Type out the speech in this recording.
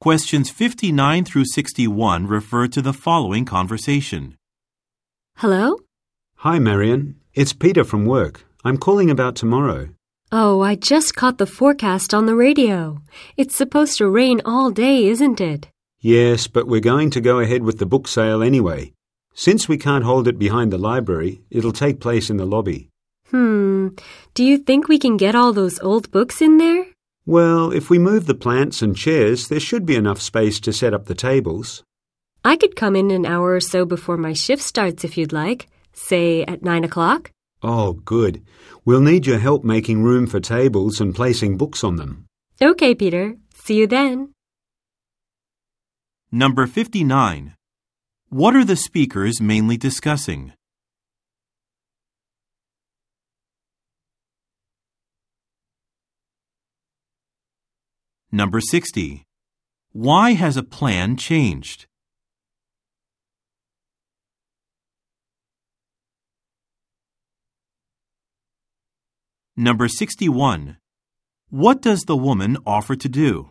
Questions 59 through 61 refer to the following conversation. Hello? Hi, Marion. It's Peter from work. I'm calling about tomorrow. Oh, I just caught the forecast on the radio. It's supposed to rain all day, isn't it? Yes, but we're going to go ahead with the book sale anyway. Since we can't hold it behind the library, it'll take place in the lobby. Hmm. Do you think we can get all those old books in there? Well, if we move the plants and chairs, there should be enough space to set up the tables. I could come in an hour or so before my shift starts if you'd like. Say at nine o'clock? Oh, good. We'll need your help making room for tables and placing books on them. Okay, Peter. See you then. Number 59. What are the speakers mainly discussing? Number 60. Why has a plan changed? Number 61. What does the woman offer to do?